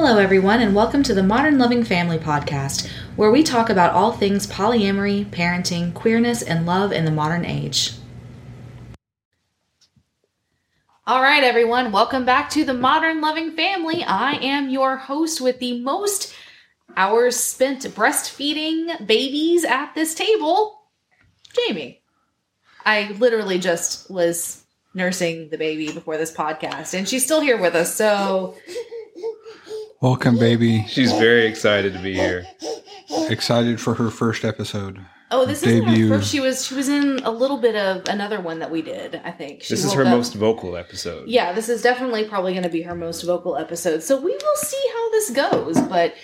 Hello, everyone, and welcome to the Modern Loving Family podcast, where we talk about all things polyamory, parenting, queerness, and love in the modern age. All right, everyone, welcome back to the Modern Loving Family. I am your host with the most hours spent breastfeeding babies at this table, Jamie. I literally just was nursing the baby before this podcast, and she's still here with us, so Welcome, baby. She's very excited to be here. Excited for her first episode. Oh, this is Debut. her first. She was she was in a little bit of another one that we did. I think she This is her up- most vocal episode. Yeah, this is definitely probably going to be her most vocal episode. So we will see how this goes. But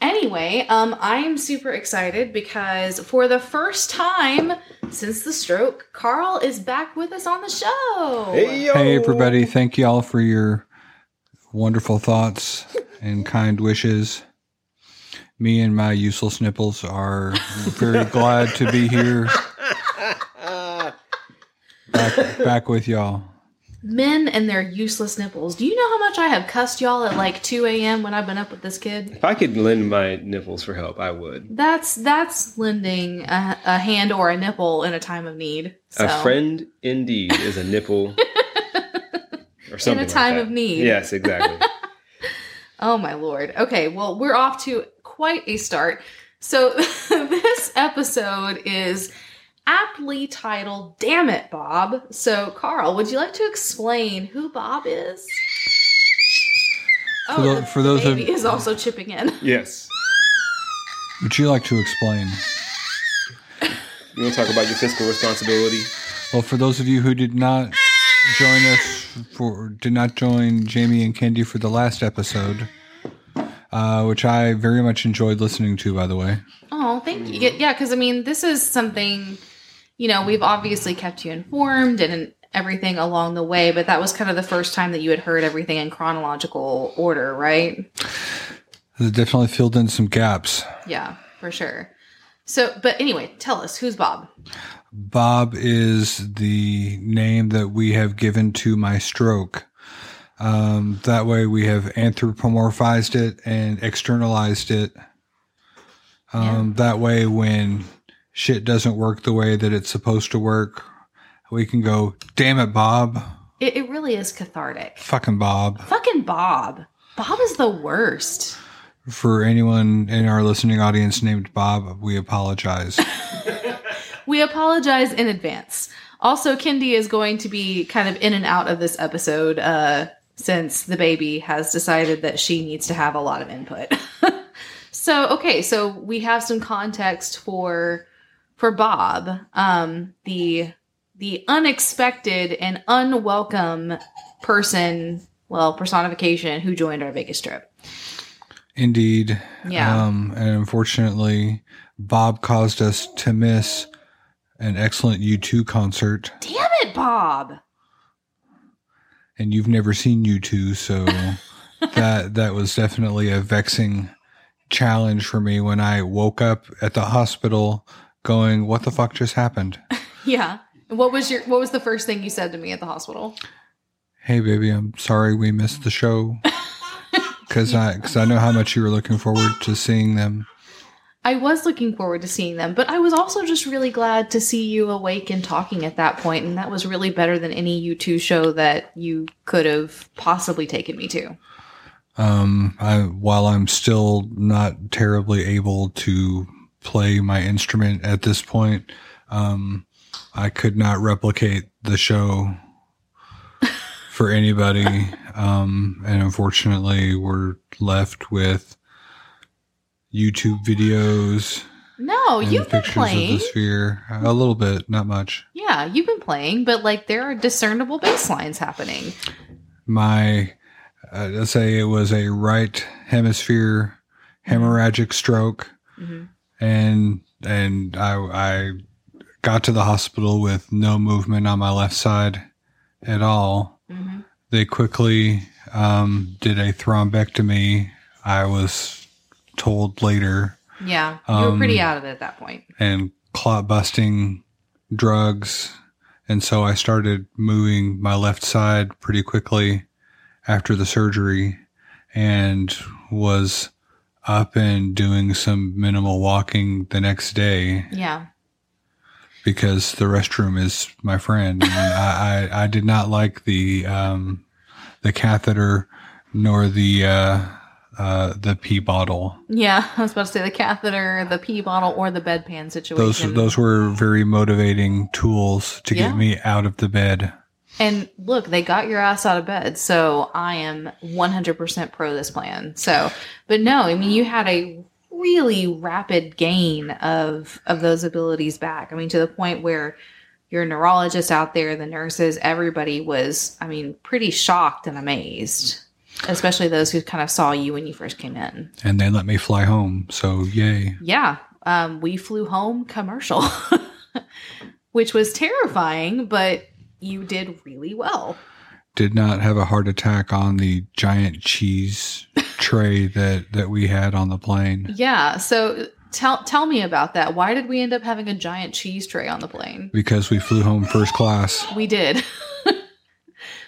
anyway, um, I am super excited because for the first time since the stroke, Carl is back with us on the show. Hey, yo. Hey, everybody. Thank you all for your wonderful thoughts and kind wishes. Me and my useless nipples are very glad to be here back, back with y'all. Men and their useless nipples. Do you know how much I have cussed y'all at like 2 a.m. when I've been up with this kid? If I could lend my nipples for help, I would. That's that's lending a, a hand or a nipple in a time of need. So. A friend indeed is a nipple or something. like time that. of need. Yes, exactly. Oh my lord. Okay, well, we're off to quite a start. So this episode is aptly titled Damn It, Bob. So, Carl, would you like to explain who Bob is? Oh, For tho- the for those of- baby is also chipping in. yes. Would you like to explain? You want to talk about your fiscal responsibility? Well, for those of you who did not join us for did not join Jamie and Kendi for the last episode, uh, which I very much enjoyed listening to, by the way. Oh, thank you. Yeah, because I mean, this is something, you know, we've obviously kept you informed and everything along the way, but that was kind of the first time that you had heard everything in chronological order, right? It definitely filled in some gaps. Yeah, for sure. So, but anyway, tell us who's Bob? Bob is the name that we have given to my stroke. Um, that way, we have anthropomorphized it and externalized it. Um, That way, when shit doesn't work the way that it's supposed to work, we can go, damn it, Bob. It, it really is cathartic. Fucking Bob. Fucking Bob. Bob is the worst. For anyone in our listening audience named Bob, we apologize. We apologize in advance. Also, Kendi is going to be kind of in and out of this episode uh, since the baby has decided that she needs to have a lot of input. so, okay, so we have some context for for Bob, um, the the unexpected and unwelcome person, well, personification who joined our Vegas trip. Indeed. Yeah. Um, and unfortunately, Bob caused us to miss an excellent U2 concert. Damn it, Bob! And you've never seen U2, so that that was definitely a vexing challenge for me when I woke up at the hospital going, What the fuck just happened? Yeah. What was your What was the first thing you said to me at the hospital? Hey baby, I'm sorry we missed the show. Cause I, cause I know how much you were looking forward to seeing them. I was looking forward to seeing them, but I was also just really glad to see you awake and talking at that point, and that was really better than any U2 show that you could have possibly taken me to. Um, I, while I'm still not terribly able to play my instrument at this point, um, I could not replicate the show for anybody. Um, and unfortunately, we're left with YouTube videos No, you've been playing. of the sphere. A little bit, not much. Yeah, you've been playing, but like there are discernible bass lines happening. my uh, let's say it was a right hemisphere hemorrhagic stroke Mhm. and and I I got to the hospital with no movement on my left side at all. Hmm They quickly um, did a thrombectomy. I was told later, Yeah, you were pretty Um, out of it at that point. and clot busting drugs. And so I started moving my left side pretty quickly after the surgery. and was up and doing some minimal walking the next day Yeah. Because the restroom is my friend. And I, I, I did not like the um, the catheter nor the uh, uh, the pee bottle. Yeah. I was about to say the catheter, the pee bottle, or the bedpan Those situation. those were very motivating tools to Yeah. get me out of the bed. And look, they got your ass out of bed. So I am 100% pro this plan. So, but no, I mean, you had a really rapid gain of of those abilities back. I mean, to the point where your neurologist out there, the nurses, everybody was, I mean, pretty shocked and amazed, especially those who kind of saw you when you first came in. And they let me fly home. So yay. Yeah, um, we flew home commercial, which was terrifying, but you did really well. Did not have a heart attack on the giant cheese tray that, that we had on the plane Yeah. So tell tell me about that. Why did we end up having a giant cheese tray on the plane? because we flew home first class. We did.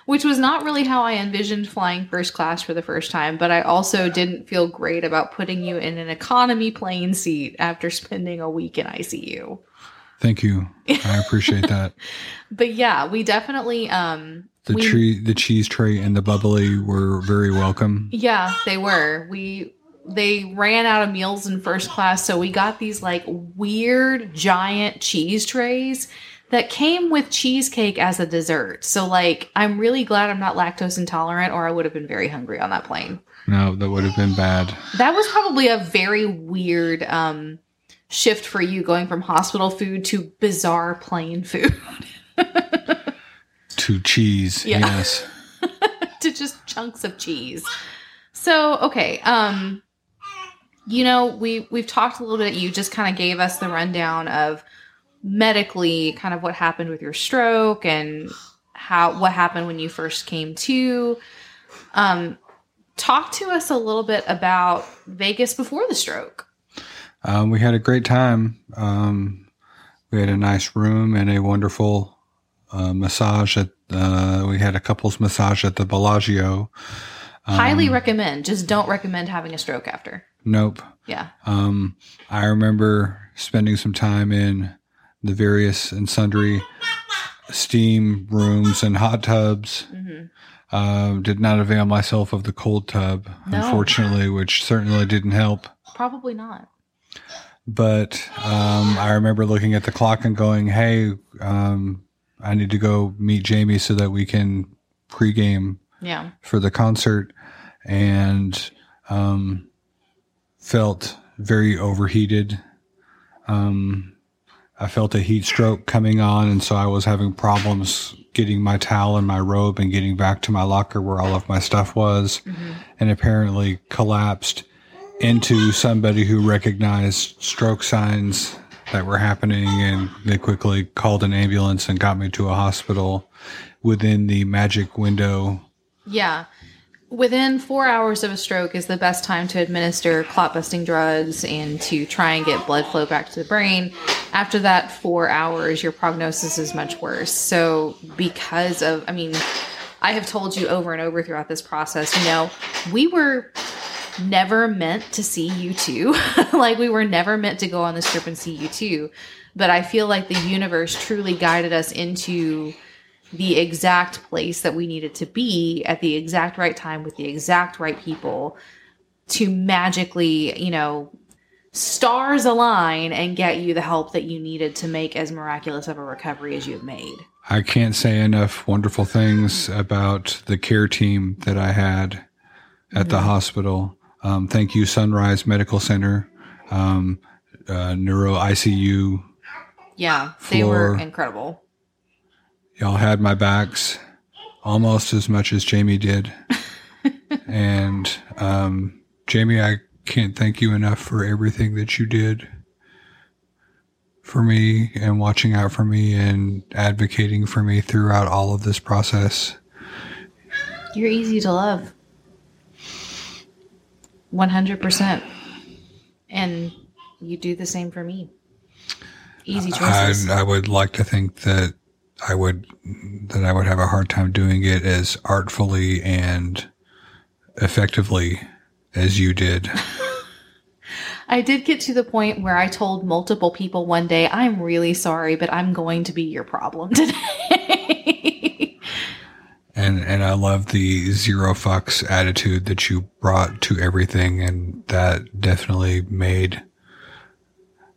Which was not really how I envisioned flying first class for the first time, but I also didn't feel great about putting you in an economy plane seat after spending a week in ICU. Thank you. I appreciate that. But yeah, we definitely um The we, tree, the cheese tray and the bubbly were very welcome. Yeah, they were. We they ran out of meals in first class, so we got these like weird giant cheese trays that came with cheesecake as a dessert. So like I'm really glad I'm not lactose intolerant or I would have been very hungry on that plane. No, that would have been bad. That was probably a very weird um shift for you going from hospital food to bizarre plane food To cheese, Yeah. yes. to just chunks of cheese. So, okay, um you know, we we've talked a little bit you just kind of gave us the rundown of medically kind of what happened with your stroke and how what happened when you first came to. Um talk to us a little bit about Vegas before the stroke. Um, we had a great time. Um, we had a nice room and a wonderful uh, massage at. Uh, we had a couples massage at the Bellagio. Um, Highly recommend. Just don't recommend having a stroke after. Nope. Yeah. Um, I remember spending some time in the various and sundry steam rooms and hot tubs. Mhm. Um, did not avail myself of the cold tub, No. unfortunately, which certainly didn't help. Probably not. But um, I remember looking at the clock and going, "Hey, um, I need to go meet Jamie so that we can pregame Yeah. for the concert," and um, felt very overheated. Um, I felt a heat stroke coming on, and so I was having problems getting my towel and my robe and getting back to my locker where all of my stuff was, and apparently collapsed into somebody who recognized stroke signs that were happening, and they quickly called an ambulance and got me to a hospital within the magic window Yeah. Within four hours of a stroke is the best time to administer clot busting drugs and to try and get blood flow back to the brain. After that four hours, your prognosis is much worse. So, because of, I mean, I have told you over and over throughout this process, you know, we were never meant to see U2. like, we were never meant to go on this trip and see U2. But I feel like the universe truly guided us into the exact place that we needed to be at the exact right time with the exact right people to magically, you know, stars align and get you the help that you needed to make as miraculous of a recovery as you have made. I can't say enough wonderful things about the care team that I had at the mm-hmm. hospital. Um, thank you, Sunrise Medical Center, um, uh, Neuro ICU. Yeah, they were incredible. Y'all had my backs almost as much as Jamie did. and um, Jamie, I can't thank you enough for everything that you did for me and watching out for me and advocating for me throughout all of this process. You're easy to love. 100%. And you do the same for me. Easy I, choices. I would like to think that I would that I would have a hard time doing it as artfully and effectively as you did. I did get to the point where I told multiple people one day, I'm really sorry, but I'm going to be your problem today. and and I love the zero fucks attitude that you brought to everything and that definitely made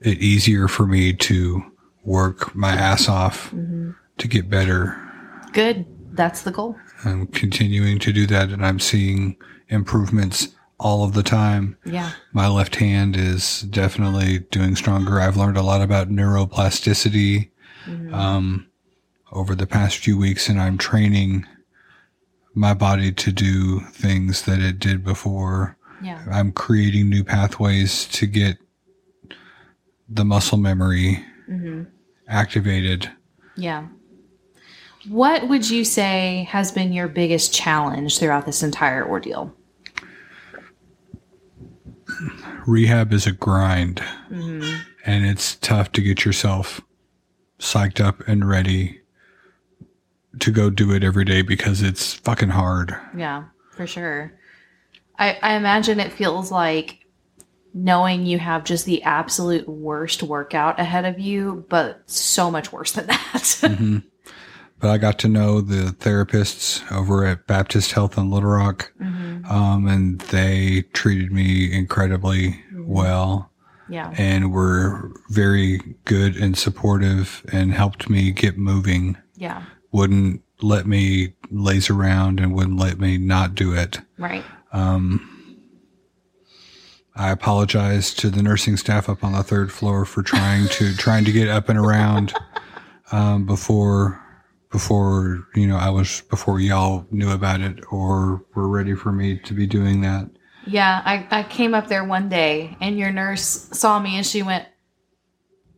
it easier for me to work my ass off to get better. Good. That's the goal. I'm continuing to do that and I'm seeing improvements all of the time. Yeah. My left hand is definitely doing stronger. I've learned a lot about neuroplasticity um, over the past few weeks, and I'm training my body to do things that it did before. Yeah. I'm creating new pathways to get the muscle memory mm-hmm. activated. Yeah. What would you say has been your biggest challenge throughout this entire ordeal? Rehab is a grind, mm-hmm. and it's tough to get yourself psyched up and ready to go do it every day because it's fucking hard. Yeah, for sure. I, I imagine it feels like knowing you have just the absolute worst workout ahead of you, but so much worse than that. Mm-hmm. But I got to know the therapists over at Baptist Health in Little Rock, mm-hmm. um, and they treated me incredibly mm-hmm. well yeah. and were very good and supportive and helped me get moving. Yeah. Wouldn't let me laze around and wouldn't let me not do it. Right. I apologize to the nursing staff up on the third floor for trying to trying to get up and around um, before before you know I was before y'all knew about it or were ready for me to be doing that. Yeah. I, I came up there one day and your nurse saw me and she went,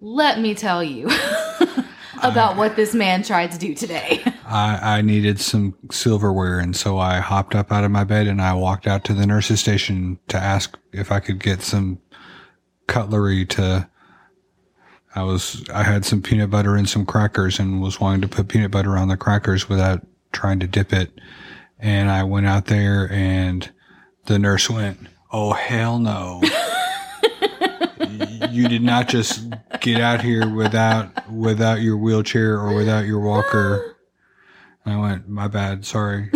Let me tell you about what this man tried to do today. I, I needed some silverware, and so I hopped up out of my bed and I walked out to the nurse's station to ask if I could get some cutlery to. I was I had some peanut butter and some crackers and was wanting to put peanut butter on the crackers without trying to dip it, and I went out there and the nurse went, "Oh hell no." you did not just get out here without without your wheelchair or without your walker. And I went, my bad, sorry.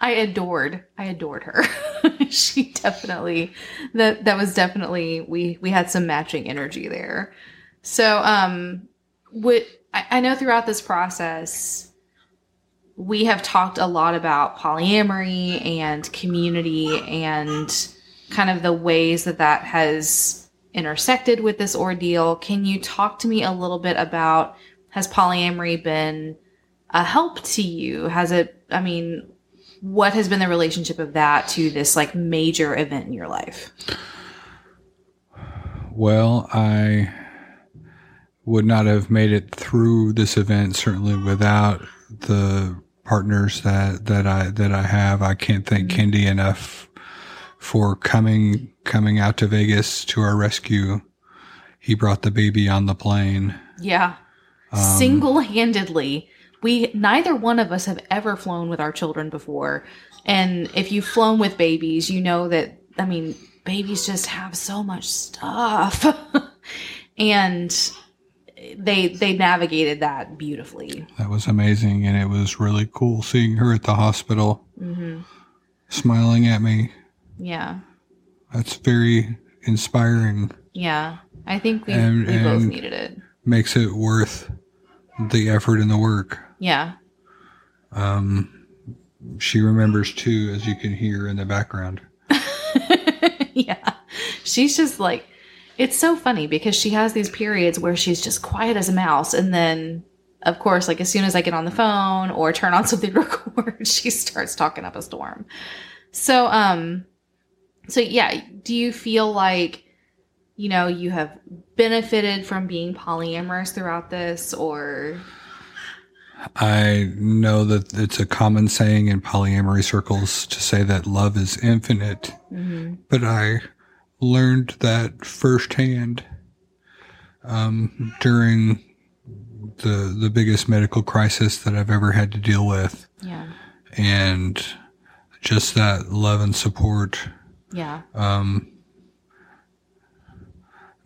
I adored I adored her. she definitely that that was definitely we we had some matching energy there. So um what I, I know throughout this process we have talked a lot about polyamory and community and kind of the ways that that has intersected with this ordeal. Can you talk to me a little bit about has polyamory been a help to you? Has it, I mean, what has been the relationship of that to this like major event in your life? Well, I would not have made it through this event certainly without the partners that that I that I have. I can't thank mm-hmm. Kendi enough for coming coming out to Vegas to our rescue. He brought the baby on the plane. Yeah. Um, Single handedly. We, neither one of us have ever flown with our children before. And if you've flown with babies, you know that, I mean, babies just have so much stuff. and they, they navigated that beautifully. That was amazing, and it was really cool seeing her at the hospital, mm-hmm. smiling at me. Yeah. That's very inspiring. Yeah. I think we, And- we both needed it. Makes it worth the effort and the work. Yeah. Um, she remembers too, as you can hear in the background. yeah. She's just like, it's so funny because she has these periods where she's just quiet as a mouse. And then, of course, like as soon as I get on the phone or turn on something to record, she starts talking up a storm. So, um, so yeah, do you feel like, you know, you have benefited from being polyamorous throughout this or, I know that it's a common saying in polyamory circles to say that love is infinite, but I learned that firsthand um, during the the biggest medical crisis that I've ever had to deal with. yeah. and just that love and support Yeah. um,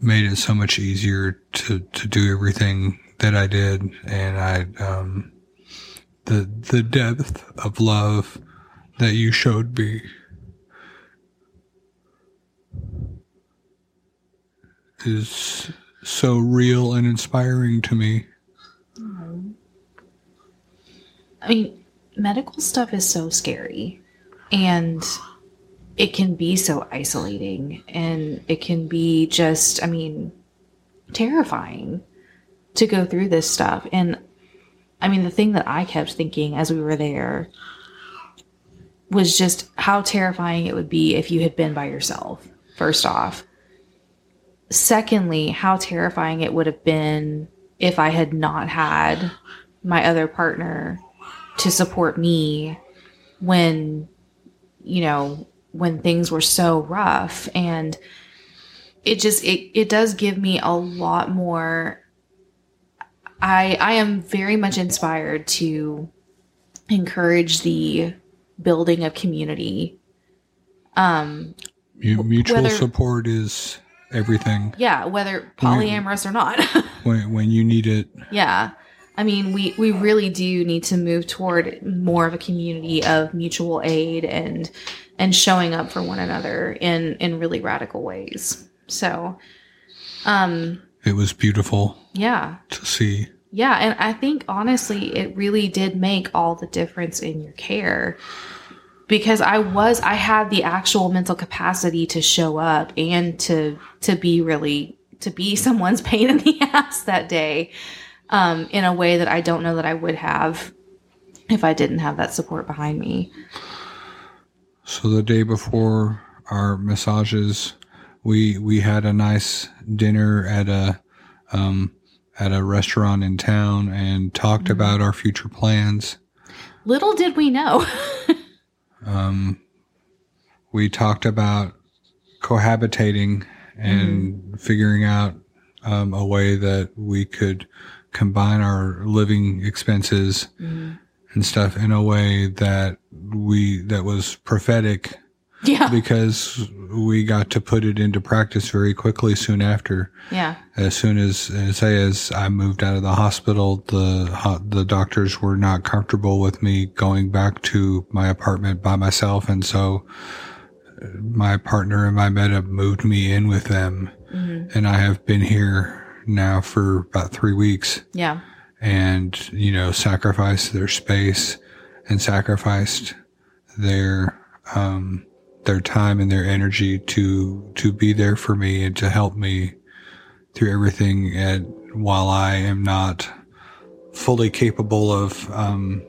made it so much easier to, to do everything that I did. And I, um, the, the depth of love that you showed me is so real and inspiring to me. I mean, medical stuff is so scary and it can be so isolating and it can be just, I mean, terrifying to go through this stuff. And I mean, the thing that I kept thinking as we were there was just how terrifying it would be if you had been by yourself, first off. Secondly, how terrifying it would have been if I had not had my other partner to support me when you know when things were so rough. And it just it, it does give me a lot more. I i am very much inspired to encourage the building of community. Um Mu- Mutual Whether- support is everything. yeah whether polyamorous or not. When, when you need it, Yeah. I mean, we, we really do need to move toward more of a community of mutual aid and and showing up for one another in in really radical ways. So, um, it was beautiful yeah, to see. yeah, and I think honestly, it really did make all the difference in your care because I was I had the actual mental capacity to show up and to to be really to be someone's pain in the ass that day um, in a way that I don't know that I would have if I didn't have that support behind me. So the day before our massages, we we had a nice dinner at a um, at a restaurant in town and talked about our future plans. Little did we know. Um, we talked about cohabitating and figuring out um, a way that we could combine our living expenses and stuff in a way that we that was prophetic yeah. because we got to put it into practice very quickly soon after. Yeah. As soon as, say, as I moved out of the hospital, the the doctors were not comfortable with me going back to my apartment by myself, and so uh, my partner and my meta moved me in with them, and I have been here now for about three weeks, Yeah. and you know, sacrificed their space and sacrificed their um, their time and their energy to to be there for me and to help me through everything and while I am not fully capable of um,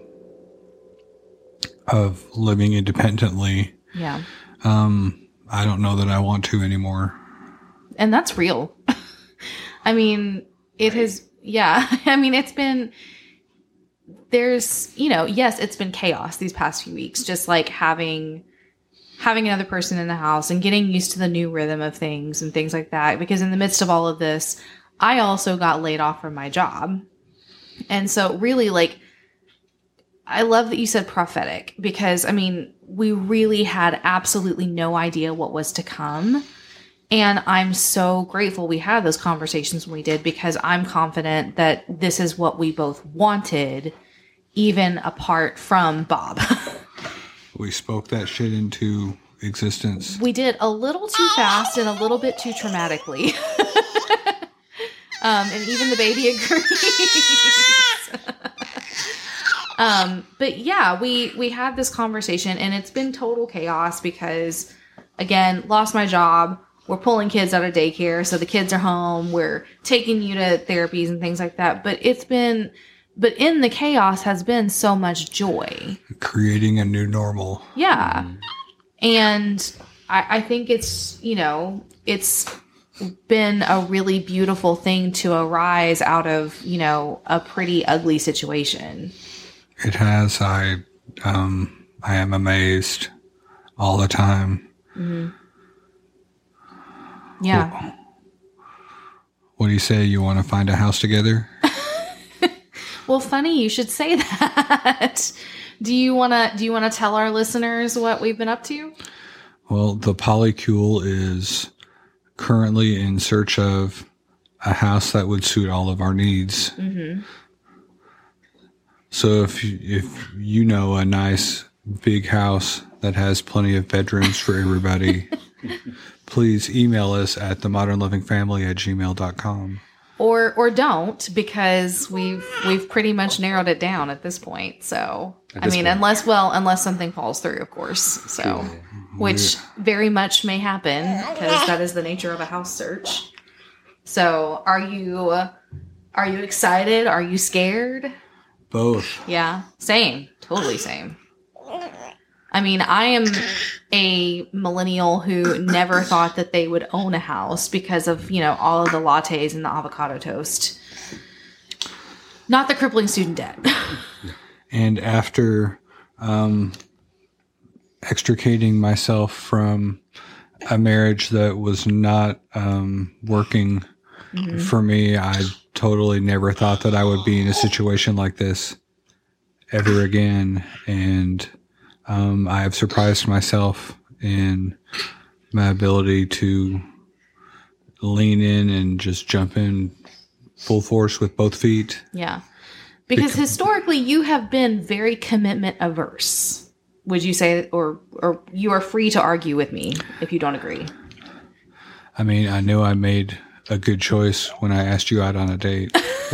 of living independently Yeah. um, I don't know that I want to anymore and that's real. I mean, it has, yeah. I mean, it's been, there's, you know, yes, it's been chaos these past few weeks, just like having, having another person in the house and getting used to the new rhythm of things and things like that. Because in the midst of all of this, I also got laid off from my job. And so, really, like, I love that you said prophetic because, I mean, we really had absolutely no idea what was to come. And I'm so grateful we had those conversations when we did because I'm confident that this is what we both wanted, even apart from Bob. we spoke that shit into existence we did a little too fast and a little bit too traumatically. um, and even the baby agrees. um, but yeah, we we had this conversation and it's been total chaos because again, lost my job. We're pulling kids out of daycare, so the kids are home. We're taking you to therapies and things like that. But it's been but in the chaos has been so much joy. creating a new normal Yeah. And I, I think it's, you know, it's been a really beautiful thing to arise out of, you know, a pretty ugly situation. it has I um I am amazed all the time Yeah. what do you say you want to find a house together Well, funny you should say that Do you wanna do you wanna tell our listeners what we've been up to? Well, the polycule is currently in search of a house that would suit all of our needs. Mm-hmm. So if you, if you know a nice big house that has plenty of bedrooms for everybody, please email us at the modern loving family at gmail.com. Or or don't because we've we've pretty much narrowed it down at this point. So At I mean, point. unless well, unless something falls through, of course. So which very much may happen because that is the nature of a house search. So are you are you excited? Are you scared? Both. Yeah, same. Totally same. I mean, I am a millennial who never thought that they would own a house because of, you know, all of the lattes and the avocado toast. Not the crippling student debt. And after um, extricating myself from a marriage that was not um, working for me, I totally never thought that I would be in a situation like this ever again. And um, I have surprised myself in my ability to lean in and just jump in full force with both feet. yeah. Because historically you have been very commitment averse. Would you say or or you are free to argue with me if you don't agree? I mean, I knew I made a good choice when I asked you out on a date, Just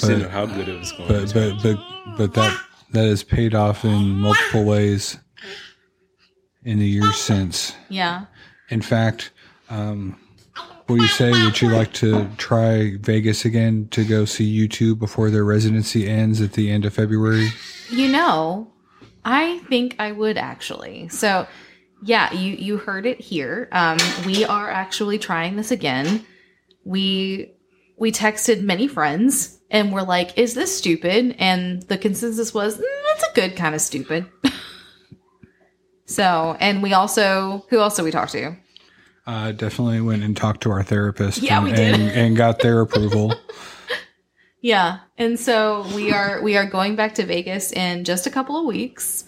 didn't know how good it was going. but but but but that that has paid off in multiple ways in the years since. Yeah. In fact, um, what do you say? Would you like to try Vegas again to go see U2 before their residency ends at the end of February? You know, I think I would actually. So, yeah, you you heard it here. Um, we are actually trying this again. We we texted many friends and we're like, "Is this stupid?" And the consensus was, mm, "It's a good kind of stupid." so, and we also who else did we talk to? Uh, definitely went and talked to our therapist Yeah, and, we did. and, and got their approval. Yeah. And so we are we are going back to Vegas in just a couple of weeks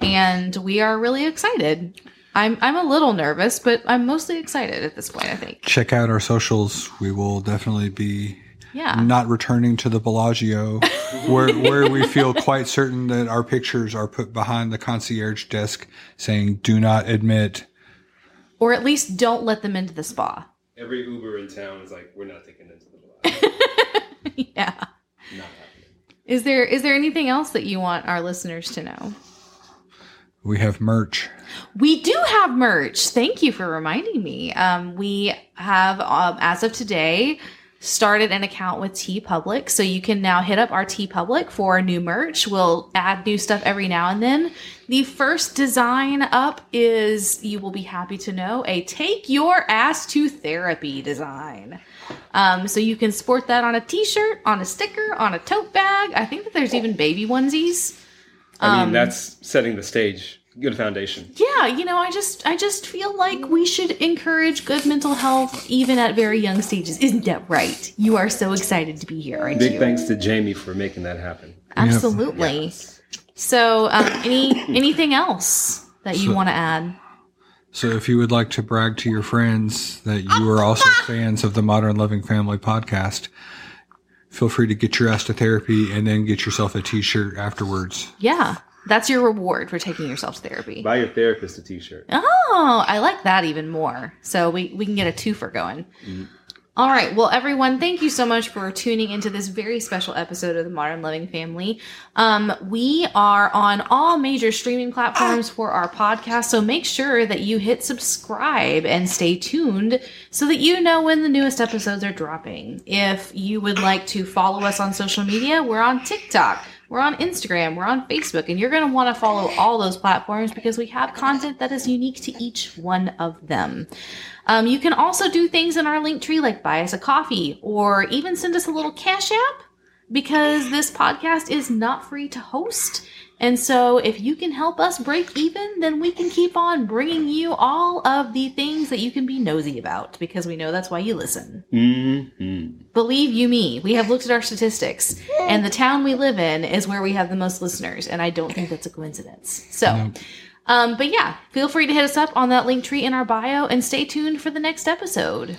and we are really excited. I'm I'm a little nervous, but I'm mostly excited at this point, I think. Check out our socials. We will definitely be Yeah. not returning to the Bellagio, where where we feel quite certain that our pictures are put behind the concierge desk, saying "Do not admit." Or at least don't let them into the spa. Every Uber in town is like, we're not taking it to the Bellagio." yeah. not happening. Is there is there anything else that you want our listeners to know? We have merch. We do have merch. Thank you for reminding me. Um, we have, um, as of today, started an account with TeePublic, so you can now hit up our TeePublic for new merch. We'll add new stuff every now and then. The first design up is, you will be happy to know, a "Take Your Ass to Therapy" design. Um, so you can sport that on a T-shirt, on a sticker, on a tote bag. I think that there's even baby onesies. I Um, mean, that's setting the stage. Good foundation. yeah you know i just i just feel like we should encourage good mental health even at very young stages. Isn't that right? You are so excited to be here aren't Big you? thanks to Jamie for making that happen. absolutely. So um, any anything else that you So- want to add? So, if you would like to brag to your friends that you are also fans of the Modern Loving Family podcast, feel free to get your ass to therapy and then get yourself a T-shirt afterwards. yeah that's your reward for taking yourself to therapy Buy your therapist a T-shirt. Oh, I like that even more. So we, we can get a twofer going. All right. Well, everyone, thank you so much for tuning into this very special episode of the Modern Loving Family. Um, we are on all major streaming platforms for our podcast, so make sure that you hit subscribe and stay tuned so that you know when the newest episodes are dropping. If you would like to follow us on social media, we're on TikTok. We're on Instagram, we're on Facebook, and you're going to want to follow all those platforms because we have content that is unique to each one of them. Um, you can also do things in our Linktree like buy us a coffee or even send us a little cash app. because this podcast is not free to host. And so, if you can help us break even, then we can keep on bringing you all of the things that you can be nosy about because we know that's why you listen. Mm-hmm. Believe you me, we have looked at our statistics, and the town we live in is where we have the most listeners, and I don't think that's a coincidence. So, Nope. um, but yeah, feel free to hit us up on that Linktree in our bio and stay tuned for the next episode.